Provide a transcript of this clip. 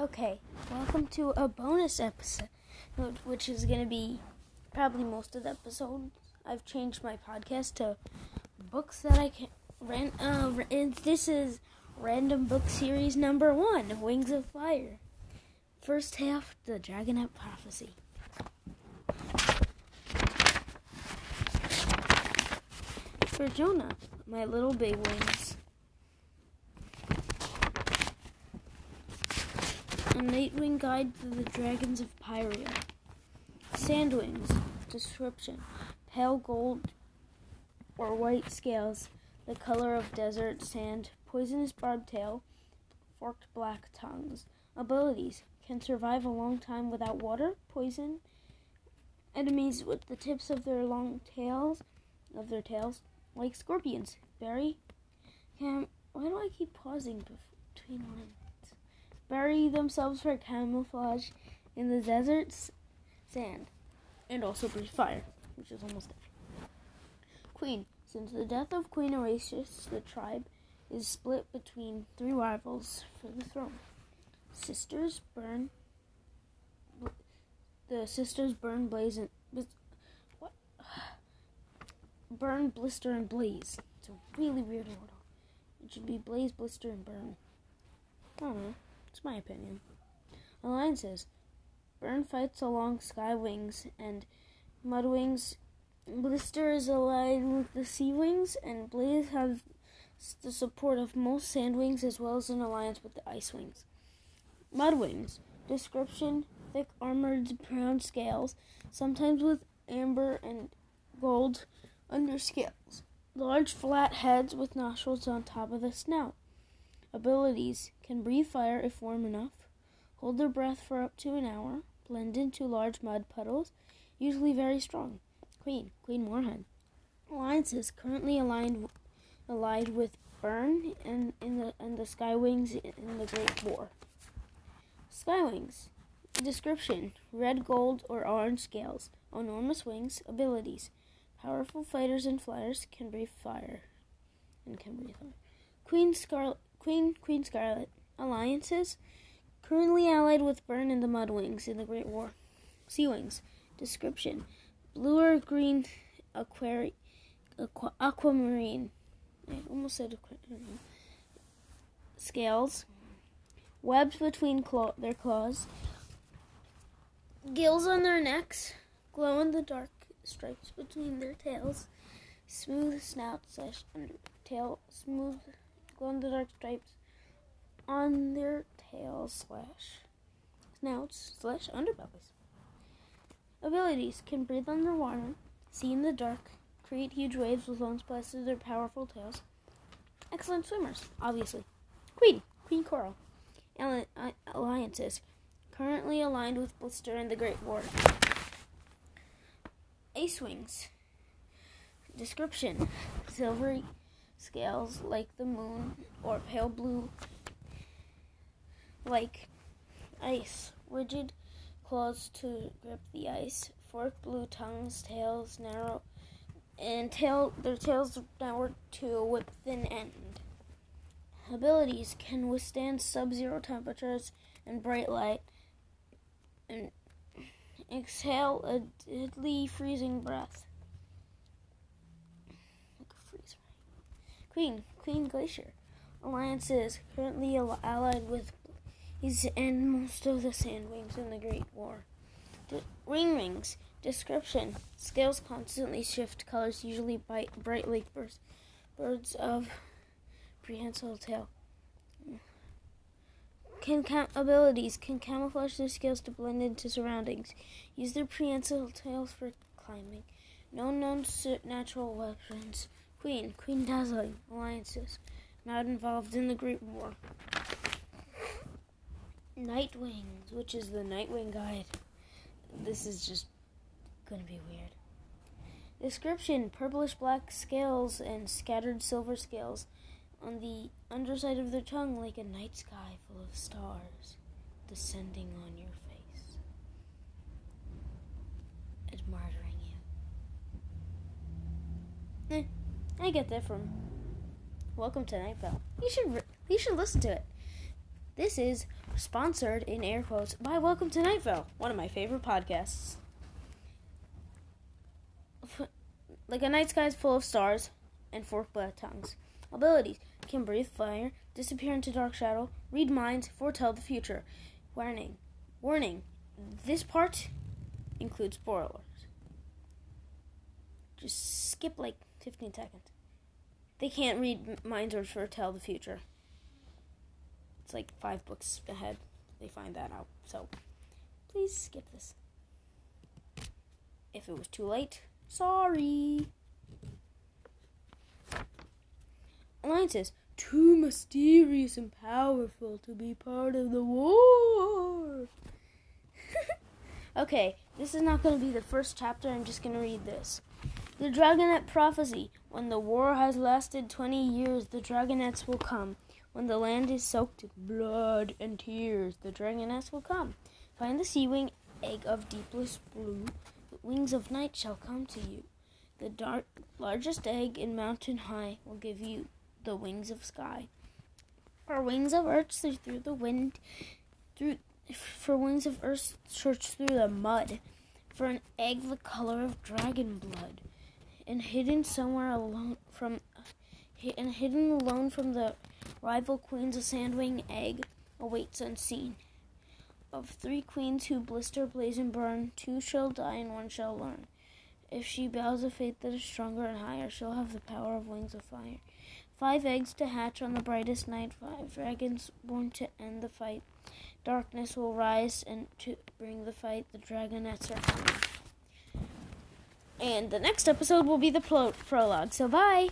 Okay, welcome to a bonus episode, which is going to be probably most of the episodes. I've changed my podcast to books that I can rent. Uh, and this is random book series number one, Wings of Fire. First half, the Dragonet Prophecy. For Jonah, my little big wings. Nightwing Guide to the Dragons of Pyrrhia. Sandwings. Description. Pale gold or white scales, the color of desert sand, poisonous barbed tail, forked black tongues. Abilities. Can survive a long time without water, poison, enemies with the tips of their long tails, of their tails, like scorpions. Bury. Can, why do I keep pausing between lines? Bury themselves for camouflage in the desert's sand, and also breathe fire, which is almost everything. Queen. Since the death of Queen Erasius, the tribe is split between three rivals for the throne. Sisters burn. The sisters burn, blaze, and what? Burn, blister, and blaze. It's a really weird order. It should be blaze, blister, and burn. I don't know. It's my opinion. Alliances. Burn fights along Skywings and Mudwings. Blister is allied with the Sea Wings, and Blaze has the support of most Sandwings as well as an alliance with the Ice Wings. Mudwings. Description thick armored brown scales, sometimes with amber and gold underscales. Large flat heads with nostrils on top of the snout. Abilities can breathe fire if warm enough, hold their breath for up to an hour, blend into large mud puddles, usually very strong. Queen, Queen Moorhen. Alliances currently aligned allied with Burn and in the and the Skywings in the Great War. Skywings. Description: Red, gold, or orange scales, enormous wings. Abilities: Powerful fighters and flyers can breathe fire, and can breathe fire. Queen Scarlet Queen, Queen Scarlet. Alliances. Currently allied with Burn and the Mudwings in the Great War. Sea Wings. Description. Blue or green aquari- aqua- aquamarine. I almost said aquarium. Scales. Webs between claw- their claws. Gills on their necks. Glow in the dark stripes between their tails. Smooth snout slash under tail. Smooth glow in the dark stripes on their tails slash snouts slash underbellies. Abilities can breathe underwater, see in the dark, create huge waves with long splashes of their powerful tails. Excellent swimmers, obviously. Queen, Queen Coral. Uh, Alliances currently aligned with Blister and the Great War. Ice Wings. Description Silvery scales like the moon or pale blue like ice, rigid claws to grip the ice, forked blue tongues, tails narrow, and tail their tails downward to a whip thin end. Abilities can withstand sub-zero temperatures and bright light, and exhale a deadly freezing breath. Like a freeze ray. Queen, Queen Glacier. Alliance is currently allied with He's in most of the sandwings in the Great War. De- ring rings. Description. Scales constantly shift colors, usually bright, bright like birds, birds of prehensile tail. Can cam- abilities can camouflage their scales to blend into surroundings. Use their prehensile tails for climbing. No known natural weapons. Queen, Queen Dazzling, alliances, not involved in the Great War. Nightwings, which is the Nightwing guide. This is just gonna be weird. Description purplish black scales and scattered silver scales on the underside of their tongue like a night sky full of stars descending on your face and murdering you. Eh, I get that from Welcome to Night Vale. You should re- you should listen to it. This is sponsored in air quotes by Welcome to Night Vale, one of my favorite podcasts. Like a night sky is full of stars and forked black tongues. Abilities can breathe fire, disappear into dark shadow, read minds, foretell the future. Warning. Warning. This part includes spoilers. Just skip like 15 seconds. They can't read minds or foretell the future. It's like five books ahead. They find that out. So please skip this. If it was too late, sorry. Alliances too mysterious and powerful to be part of the war. okay, this is not going to be the first chapter. I'm just going to read this. The Dragonet Prophecy. When the war has lasted 20 years, the Dragonets will come. When the land is soaked in blood and tears, the Dragonets will come. Find the sea wing, egg of deepest blue. The wings of night shall come to you. The dark, largest egg in mountain high will give you the wings of sky. For wings of earth search through the wind, through for wings of earth search through the mud. For an egg the color of dragon blood, and hidden somewhere alone from, and hidden alone from the rival queens, a sandwing egg awaits unseen. Of three queens who blister, blaze, and burn, two shall die and one shall learn. If she bows a fate that is stronger and higher, she'll have the power of wings of fire. Five eggs to hatch on the brightest night, five dragons born to end the fight. Darkness will rise and to bring the fight, the dragonets are coming. And the next episode will be the pro- prologue, so bye!